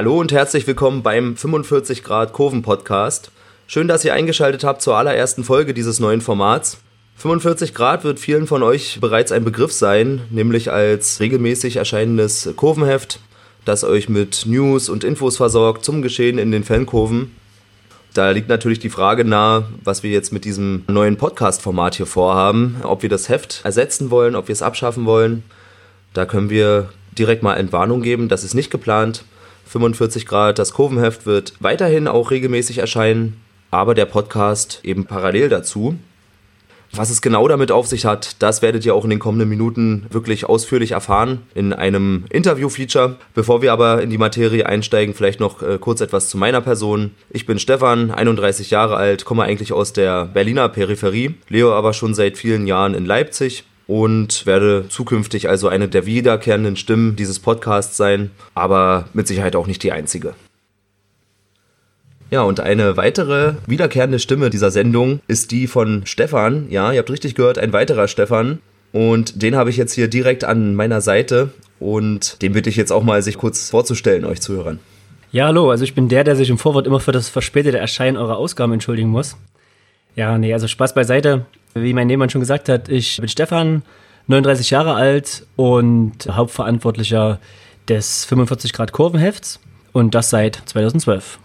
Hallo und herzlich willkommen beim 45 Grad Kurven Podcast. Schön, dass ihr eingeschaltet habt zur allerersten Folge dieses neuen Formats. 45 Grad wird vielen von euch bereits ein Begriff sein, nämlich als regelmäßig erscheinendes Kurvenheft, das euch mit News und Infos versorgt zum Geschehen in den Fankurven. Da liegt natürlich die Frage nahe, was wir jetzt mit diesem neuen Podcast-Format hier vorhaben, ob wir das Heft ersetzen wollen, ob wir es abschaffen wollen. Da können wir direkt mal Entwarnung geben, das ist nicht geplant. 45 Grad. Das Kurvenheft wird weiterhin auch regelmäßig erscheinen, aber der Podcast eben parallel dazu. Was es genau damit auf sich hat, das werdet ihr auch in den kommenden Minuten wirklich ausführlich erfahren in einem Interview-Feature. Bevor wir aber in die Materie einsteigen, vielleicht noch äh, kurz etwas zu meiner Person. Ich bin Stefan, 31 Jahre alt, komme eigentlich aus der Berliner Peripherie, lebe aber schon seit vielen Jahren in Leipzig und werde zukünftig also eine der wiederkehrenden Stimmen dieses Podcasts sein, aber mit Sicherheit auch nicht die einzige. Ja, und eine weitere wiederkehrende Stimme dieser Sendung ist die von Stefan. Ja, ihr habt richtig gehört, ein weiterer Stefan. Und den habe ich jetzt hier direkt an meiner Seite und den bitte ich jetzt auch mal, sich kurz vorzustellen, euch Zuhörern. Ja, hallo, also ich bin der, der sich im Vorwort immer für das verspätete Erscheinen eurer Ausgaben entschuldigen muss. Ja, nee, also Spaß beiseite. Wie mein Nebenmann schon gesagt hat, ich bin Stefan, 39 Jahre alt und Hauptverantwortlicher des 45 Grad Kurvenhefts und das seit 2012.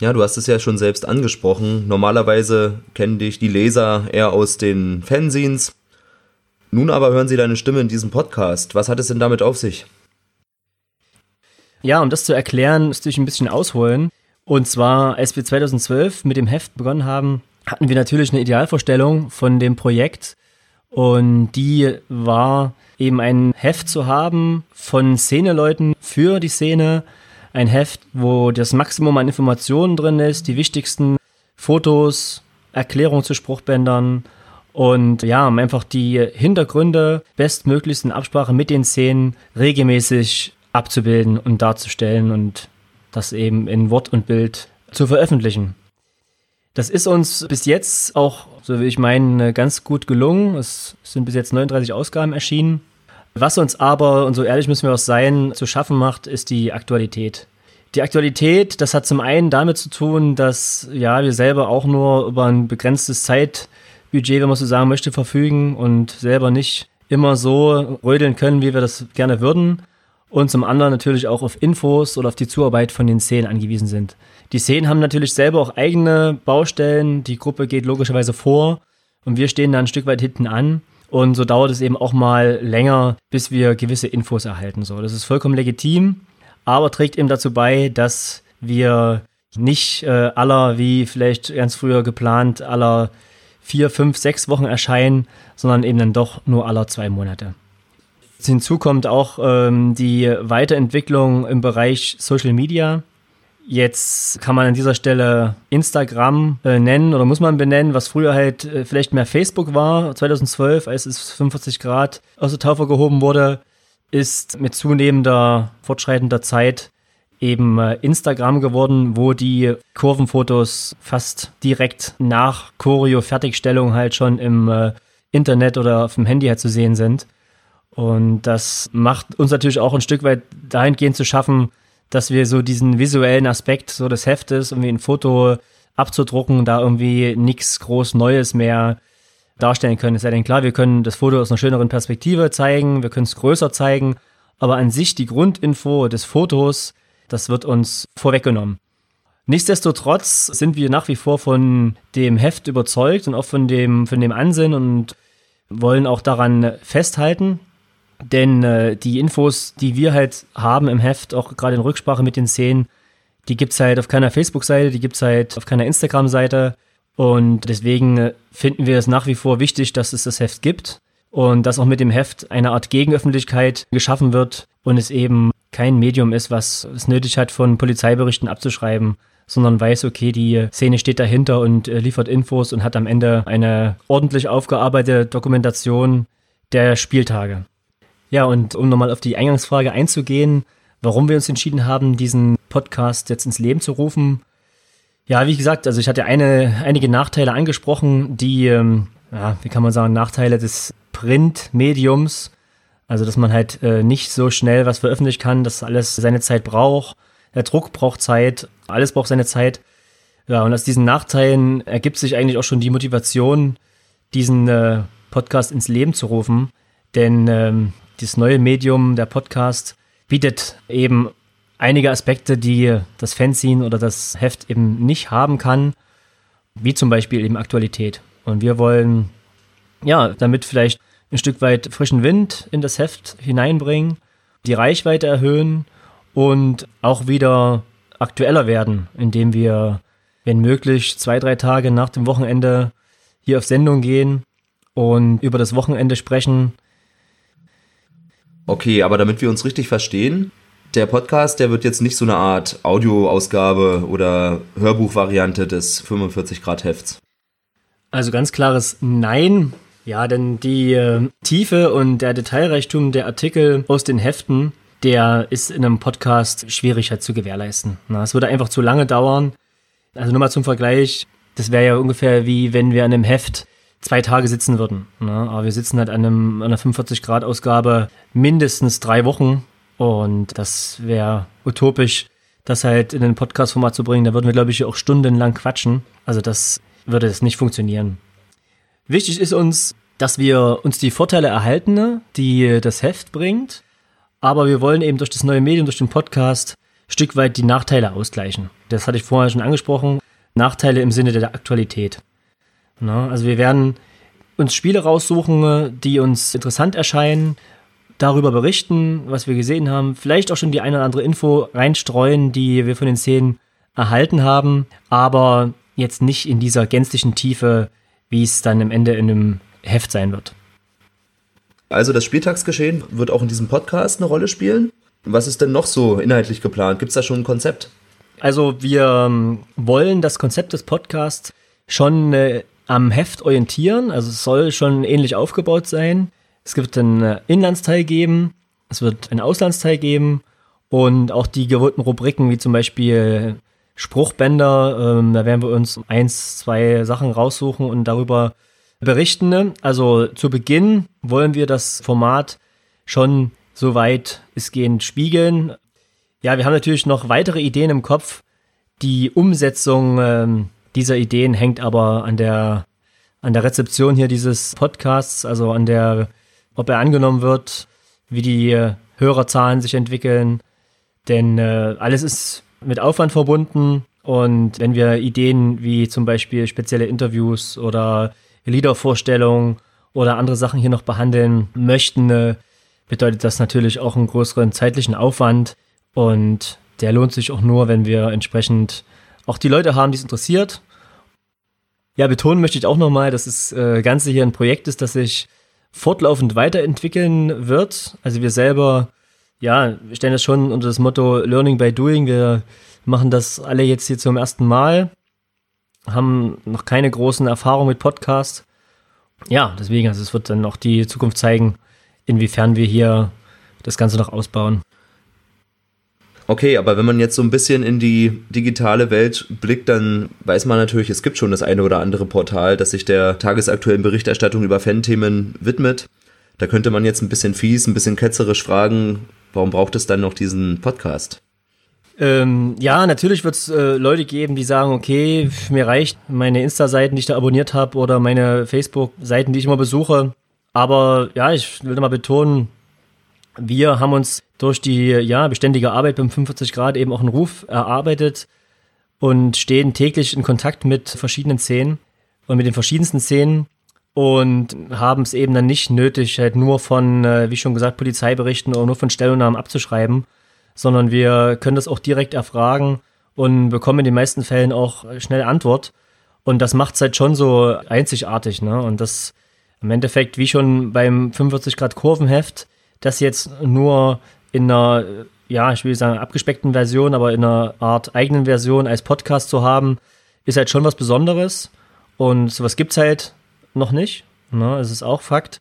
Ja, du hast es ja schon selbst angesprochen. Normalerweise kennen dich die Leser eher aus den Fanzines. Nun aber hören sie deine Stimme in diesem Podcast. Was hat es denn damit auf sich? Ja, um das zu erklären, müsste ich ein bisschen ausholen. Und zwar, als wir 2012 mit dem Heft begonnen haben, hatten wir natürlich eine Idealvorstellung von dem Projekt. Und die war eben ein Heft zu haben von Szeneleuten für die Szene, ein Heft, wo das Maximum an Informationen drin ist, die wichtigsten Fotos, Erklärungen zu Spruchbändern und ja, um einfach die Hintergründe bestmöglichst in Absprache mit den Szenen regelmäßig abzubilden und darzustellen und das eben in Wort und Bild zu veröffentlichen. Das ist uns bis jetzt auch, so wie ich meine, ganz gut gelungen. Es sind bis jetzt 39 Ausgaben erschienen. Was uns aber, und so ehrlich müssen wir auch sein, zu schaffen macht, ist die Aktualität. Die Aktualität, das hat zum einen damit zu tun, dass ja wir selber auch nur über ein begrenztes Zeitbudget, wenn man so sagen möchte, verfügen und selber nicht immer so rödeln können, wie wir das gerne würden. Und zum anderen natürlich auch auf Infos oder auf die Zuarbeit von den Szenen angewiesen sind. Die Szenen haben natürlich selber auch eigene Baustellen. Die Gruppe geht logischerweise vor und wir stehen da ein Stück weit hinten an. Und so dauert es eben auch mal länger, bis wir gewisse Infos erhalten. So, das ist vollkommen legitim, aber trägt eben dazu bei, dass wir nicht äh, aller, wie vielleicht ganz früher geplant, aller vier, fünf, sechs Wochen erscheinen, sondern eben dann doch nur aller zwei Monate. Hinzu kommt auch ähm, die Weiterentwicklung im Bereich Social Media. Jetzt kann man an dieser Stelle Instagram äh, nennen oder muss man benennen, was früher halt äh, vielleicht mehr Facebook war. 2012, als es 45 Grad aus der Taufe gehoben wurde, ist mit zunehmender, fortschreitender Zeit eben äh, Instagram geworden, wo die Kurvenfotos fast direkt nach Choreo-Fertigstellung halt schon im äh, Internet oder auf dem Handy halt zu sehen sind. Und das macht uns natürlich auch ein Stück weit dahingehend zu schaffen, dass wir so diesen visuellen Aspekt so des Heftes, irgendwie ein Foto abzudrucken, da irgendwie nichts groß Neues mehr darstellen können. Ist ja denn klar, wir können das Foto aus einer schöneren Perspektive zeigen, wir können es größer zeigen, aber an sich die Grundinfo des Fotos, das wird uns vorweggenommen. Nichtsdestotrotz sind wir nach wie vor von dem Heft überzeugt und auch von dem, von dem Ansinnen und wollen auch daran festhalten. Denn äh, die Infos, die wir halt haben im Heft, auch gerade in Rücksprache mit den Szenen, die gibt's halt auf keiner Facebook-Seite, die gibt's halt auf keiner Instagram-Seite. Und deswegen äh, finden wir es nach wie vor wichtig, dass es das Heft gibt und dass auch mit dem Heft eine Art Gegenöffentlichkeit geschaffen wird und es eben kein Medium ist, was es nötig hat, von Polizeiberichten abzuschreiben, sondern weiß, okay, die Szene steht dahinter und äh, liefert Infos und hat am Ende eine ordentlich aufgearbeitete Dokumentation der Spieltage. Ja, und um nochmal auf die Eingangsfrage einzugehen, warum wir uns entschieden haben, diesen Podcast jetzt ins Leben zu rufen. Ja, wie gesagt, also ich hatte eine, einige Nachteile angesprochen, die, ähm, ja, wie kann man sagen, Nachteile des Printmediums. Also, dass man halt äh, nicht so schnell was veröffentlichen kann, dass alles seine Zeit braucht. Der Druck braucht Zeit, alles braucht seine Zeit. Ja, und aus diesen Nachteilen ergibt sich eigentlich auch schon die Motivation, diesen äh, Podcast ins Leben zu rufen. Denn ähm, dieses neue Medium, der Podcast, bietet eben einige Aspekte, die das Fanzine oder das Heft eben nicht haben kann, wie zum Beispiel eben Aktualität. Und wir wollen ja damit vielleicht ein Stück weit frischen Wind in das Heft hineinbringen, die Reichweite erhöhen und auch wieder aktueller werden, indem wir, wenn möglich, zwei, drei Tage nach dem Wochenende hier auf Sendung gehen und über das Wochenende sprechen. Okay, aber damit wir uns richtig verstehen, der Podcast, der wird jetzt nicht so eine Art Audioausgabe oder Hörbuchvariante des 45 Grad Hefts. Also ganz klares Nein. Ja, denn die äh, Tiefe und der Detailreichtum der Artikel aus den Heften, der ist in einem Podcast schwieriger zu gewährleisten. Es würde einfach zu lange dauern. Also nur mal zum Vergleich, das wäre ja ungefähr wie wenn wir an einem Heft zwei Tage sitzen würden. Na, aber wir sitzen halt an, einem, an einer 45-Grad-Ausgabe mindestens drei Wochen und das wäre utopisch, das halt in ein Podcast-Format zu bringen. Da würden wir, glaube ich, auch stundenlang quatschen. Also das würde das nicht funktionieren. Wichtig ist uns, dass wir uns die Vorteile erhalten, die das Heft bringt, aber wir wollen eben durch das neue Medium, durch den Podcast, Stück weit die Nachteile ausgleichen. Das hatte ich vorher schon angesprochen. Nachteile im Sinne der Aktualität. Na, also wir werden uns Spiele raussuchen, die uns interessant erscheinen, darüber berichten, was wir gesehen haben, vielleicht auch schon die eine oder andere Info reinstreuen, die wir von den Szenen erhalten haben, aber jetzt nicht in dieser gänzlichen Tiefe, wie es dann am Ende in einem Heft sein wird. Also das Spieltagsgeschehen wird auch in diesem Podcast eine Rolle spielen. Was ist denn noch so inhaltlich geplant? Gibt es da schon ein Konzept? Also wir ähm, wollen das Konzept des Podcasts schon äh, am Heft orientieren. Also es soll schon ähnlich aufgebaut sein. Es wird einen äh, Inlandsteil geben, es wird einen Auslandsteil geben und auch die gewohnten Rubriken wie zum Beispiel Spruchbänder. Ähm, da werden wir uns eins, zwei Sachen raussuchen und darüber berichten. Also zu Beginn wollen wir das Format schon so weit es gehend spiegeln. Ja, wir haben natürlich noch weitere Ideen im Kopf. Die Umsetzung ähm, dieser Ideen hängt aber an der, an der Rezeption hier dieses Podcasts, also an der ob er angenommen wird, wie die äh, Hörerzahlen sich entwickeln. Denn äh, alles ist mit Aufwand verbunden. Und wenn wir Ideen wie zum Beispiel spezielle Interviews oder Liedervorstellungen oder andere Sachen hier noch behandeln möchten, äh, bedeutet das natürlich auch einen größeren zeitlichen Aufwand. Und der lohnt sich auch nur, wenn wir entsprechend auch die Leute haben, die es interessiert. Ja, betonen möchte ich auch nochmal, dass das äh, Ganze hier ein Projekt ist, das sich fortlaufend weiterentwickeln wird. Also wir selber, ja, stellen das schon unter das Motto Learning by Doing. Wir machen das alle jetzt hier zum ersten Mal, haben noch keine großen Erfahrungen mit Podcasts. Ja, deswegen, also es wird dann auch die Zukunft zeigen, inwiefern wir hier das Ganze noch ausbauen. Okay, aber wenn man jetzt so ein bisschen in die digitale Welt blickt, dann weiß man natürlich, es gibt schon das eine oder andere Portal, das sich der tagesaktuellen Berichterstattung über Fan-Themen widmet. Da könnte man jetzt ein bisschen fies, ein bisschen ketzerisch fragen, warum braucht es dann noch diesen Podcast? Ähm, ja, natürlich wird es äh, Leute geben, die sagen, okay, mir reicht meine Insta-Seiten, die ich da abonniert habe, oder meine Facebook-Seiten, die ich immer besuche. Aber ja, ich will mal betonen, wir haben uns durch die ja, beständige Arbeit beim 45 Grad eben auch einen Ruf erarbeitet und stehen täglich in Kontakt mit verschiedenen Szenen und mit den verschiedensten Szenen und haben es eben dann nicht nötig, halt nur von, äh, wie schon gesagt, Polizeiberichten oder nur von Stellungnahmen abzuschreiben, sondern wir können das auch direkt erfragen und bekommen in den meisten Fällen auch schnell Antwort. Und das macht es halt schon so einzigartig, ne? Und das im Endeffekt, wie schon beim 45 Grad Kurvenheft, das jetzt nur in einer, ja, ich will sagen, abgespeckten Version, aber in einer Art eigenen Version als Podcast zu haben, ist halt schon was Besonderes. Und sowas gibt es halt noch nicht. Ne? Es ist auch Fakt.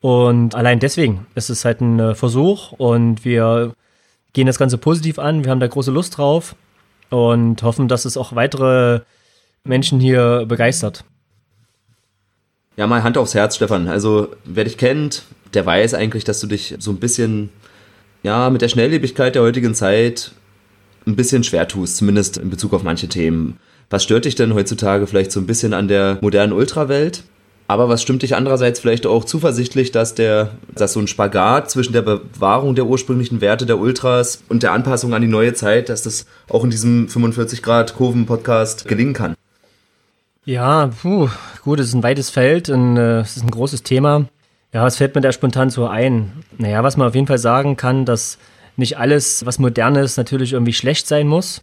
Und allein deswegen ist es halt ein äh, Versuch und wir gehen das Ganze positiv an. Wir haben da große Lust drauf und hoffen, dass es auch weitere Menschen hier begeistert. Ja, mal Hand aufs Herz, Stefan. Also, wer dich kennt, der weiß eigentlich, dass du dich so ein bisschen, ja, mit der Schnelllebigkeit der heutigen Zeit ein bisschen schwer tust, zumindest in Bezug auf manche Themen. Was stört dich denn heutzutage vielleicht so ein bisschen an der modernen Ultrawelt? Aber was stimmt dich andererseits vielleicht auch zuversichtlich, dass der, dass so ein Spagat zwischen der Bewahrung der ursprünglichen Werte der Ultras und der Anpassung an die neue Zeit, dass das auch in diesem 45 Grad Kurven Podcast gelingen kann? Ja, puh, gut, es ist ein weites Feld und äh, es ist ein großes Thema. Ja, was fällt mir da spontan so ein? Naja, was man auf jeden Fall sagen kann, dass nicht alles, was modern ist, natürlich irgendwie schlecht sein muss.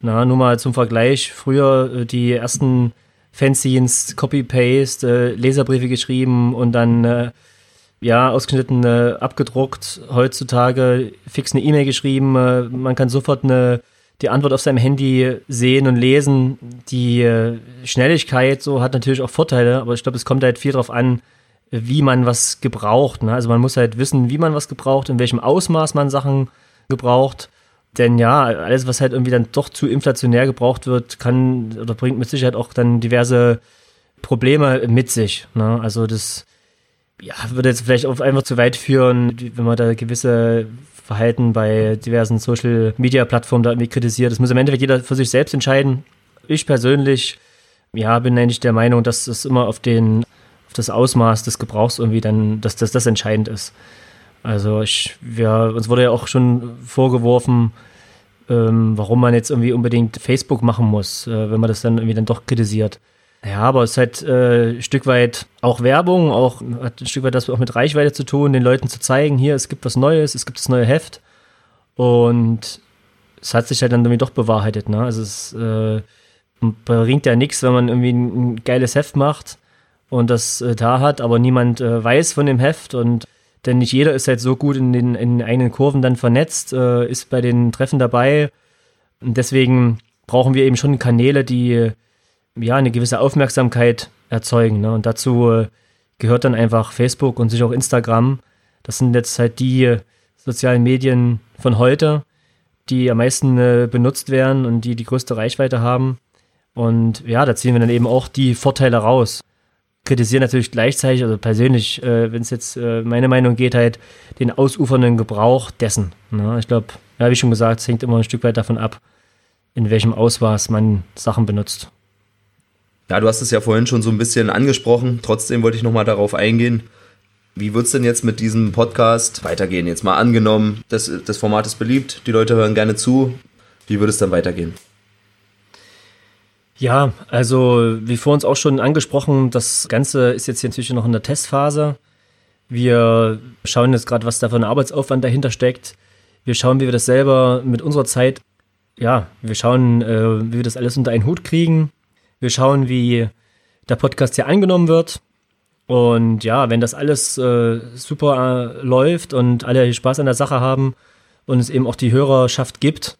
Na, nur mal zum Vergleich, früher äh, die ersten Fanzines, Copy-Paste, äh, Leserbriefe geschrieben und dann äh, ja, ausgeschnitten, abgedruckt. Heutzutage fix eine E-Mail geschrieben. Man kann sofort eine, die Antwort auf seinem Handy sehen und lesen. Die Schnelligkeit so hat natürlich auch Vorteile, aber ich glaube, es kommt halt viel darauf an, wie man was gebraucht. Ne? Also man muss halt wissen, wie man was gebraucht, in welchem Ausmaß man Sachen gebraucht. Denn ja, alles, was halt irgendwie dann doch zu inflationär gebraucht wird, kann oder bringt mit Sicherheit auch dann diverse Probleme mit sich. Ne? Also das ja, würde jetzt vielleicht auch einfach zu weit führen, wenn man da gewisse Verhalten bei diversen Social Media Plattformen da irgendwie kritisiert. Das muss im Endeffekt jeder für sich selbst entscheiden. Ich persönlich, ja, bin eigentlich der Meinung, dass es immer auf den, das Ausmaß des Gebrauchs irgendwie dann, dass, dass das entscheidend ist. Also ich, wir, uns wurde ja auch schon vorgeworfen, ähm, warum man jetzt irgendwie unbedingt Facebook machen muss, äh, wenn man das dann irgendwie dann doch kritisiert. Ja, aber es halt äh, ein Stück weit auch Werbung, auch hat ein Stück weit das auch mit Reichweite zu tun, den Leuten zu zeigen, hier, es gibt was Neues, es gibt das neue Heft. Und es hat sich halt dann irgendwie doch bewahrheitet, ne? Also es äh, bringt ja nichts, wenn man irgendwie ein, ein, geiles Heft macht und das äh, da hat, aber niemand äh, weiß von dem Heft und denn nicht jeder ist halt so gut in den, in eigenen Kurven dann vernetzt, äh, ist bei den Treffen dabei. Und deswegen brauchen wir eben schon Kanäle, die ja eine gewisse Aufmerksamkeit erzeugen. Ne? Und dazu äh, gehört dann einfach Facebook und sich auch Instagram. Das sind jetzt halt die sozialen Medien von heute, die am meisten äh, benutzt werden und die die größte Reichweite haben. Und ja, da ziehen wir dann eben auch die Vorteile raus kritisiere natürlich gleichzeitig, also persönlich, äh, wenn es jetzt äh, meine Meinung geht, halt den ausufernden Gebrauch dessen. Ne? Ich glaube, ja, wie schon gesagt, es hängt immer ein Stück weit davon ab, in welchem Ausmaß man Sachen benutzt. Ja, du hast es ja vorhin schon so ein bisschen angesprochen. Trotzdem wollte ich nochmal darauf eingehen. Wie wird es denn jetzt mit diesem Podcast weitergehen? Jetzt mal angenommen, das, das Format ist beliebt, die Leute hören gerne zu. Wie würde es dann weitergehen? Ja, also wie vor uns auch schon angesprochen, das Ganze ist jetzt hier natürlich noch in der Testphase. Wir schauen jetzt gerade, was da für ein Arbeitsaufwand dahinter steckt. Wir schauen, wie wir das selber mit unserer Zeit, ja, wir schauen, äh, wie wir das alles unter einen Hut kriegen. Wir schauen, wie der Podcast hier angenommen wird. Und ja, wenn das alles äh, super äh, läuft und alle Spaß an der Sache haben und es eben auch die Hörerschaft gibt,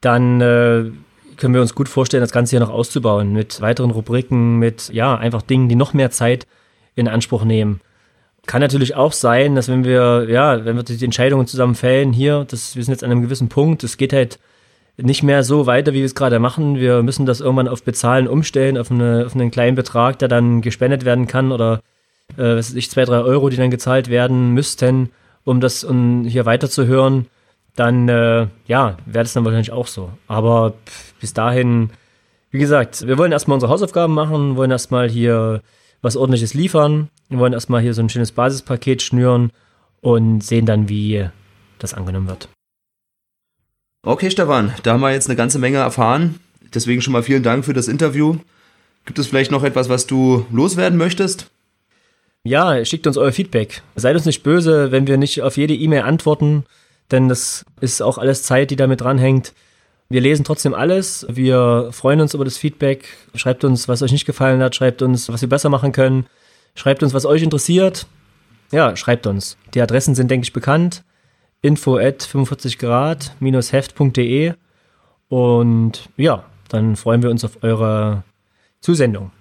dann äh, können wir uns gut vorstellen, das Ganze hier noch auszubauen mit weiteren Rubriken, mit ja, einfach Dingen, die noch mehr Zeit in Anspruch nehmen. Kann natürlich auch sein, dass wenn wir, ja, wenn wir die Entscheidungen zusammen fällen, hier, das, wir sind jetzt an einem gewissen Punkt, es geht halt nicht mehr so weiter, wie wir es gerade machen. Wir müssen das irgendwann auf Bezahlen umstellen, auf, eine, auf einen kleinen Betrag, der dann gespendet werden kann oder äh, was weiß ich, zwei, drei Euro, die dann gezahlt werden müssten, um das um hier weiterzuhören dann äh, ja, wäre das dann wahrscheinlich auch so. Aber bis dahin, wie gesagt, wir wollen erstmal unsere Hausaufgaben machen, wollen erstmal hier was ordentliches liefern, wir wollen erstmal hier so ein schönes Basispaket schnüren und sehen dann, wie das angenommen wird. Okay, Stefan, da haben wir jetzt eine ganze Menge erfahren. Deswegen schon mal vielen Dank für das Interview. Gibt es vielleicht noch etwas, was du loswerden möchtest? Ja, schickt uns euer Feedback. Seid uns nicht böse, wenn wir nicht auf jede E-Mail antworten denn das ist auch alles Zeit, die damit dranhängt. Wir lesen trotzdem alles. Wir freuen uns über das Feedback. Schreibt uns, was euch nicht gefallen hat. Schreibt uns, was wir besser machen können. Schreibt uns, was euch interessiert. Ja, schreibt uns. Die Adressen sind, denke ich, bekannt. Info at 45 Grad-heft.de. Und ja, dann freuen wir uns auf eure Zusendung.